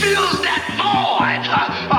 fills that void.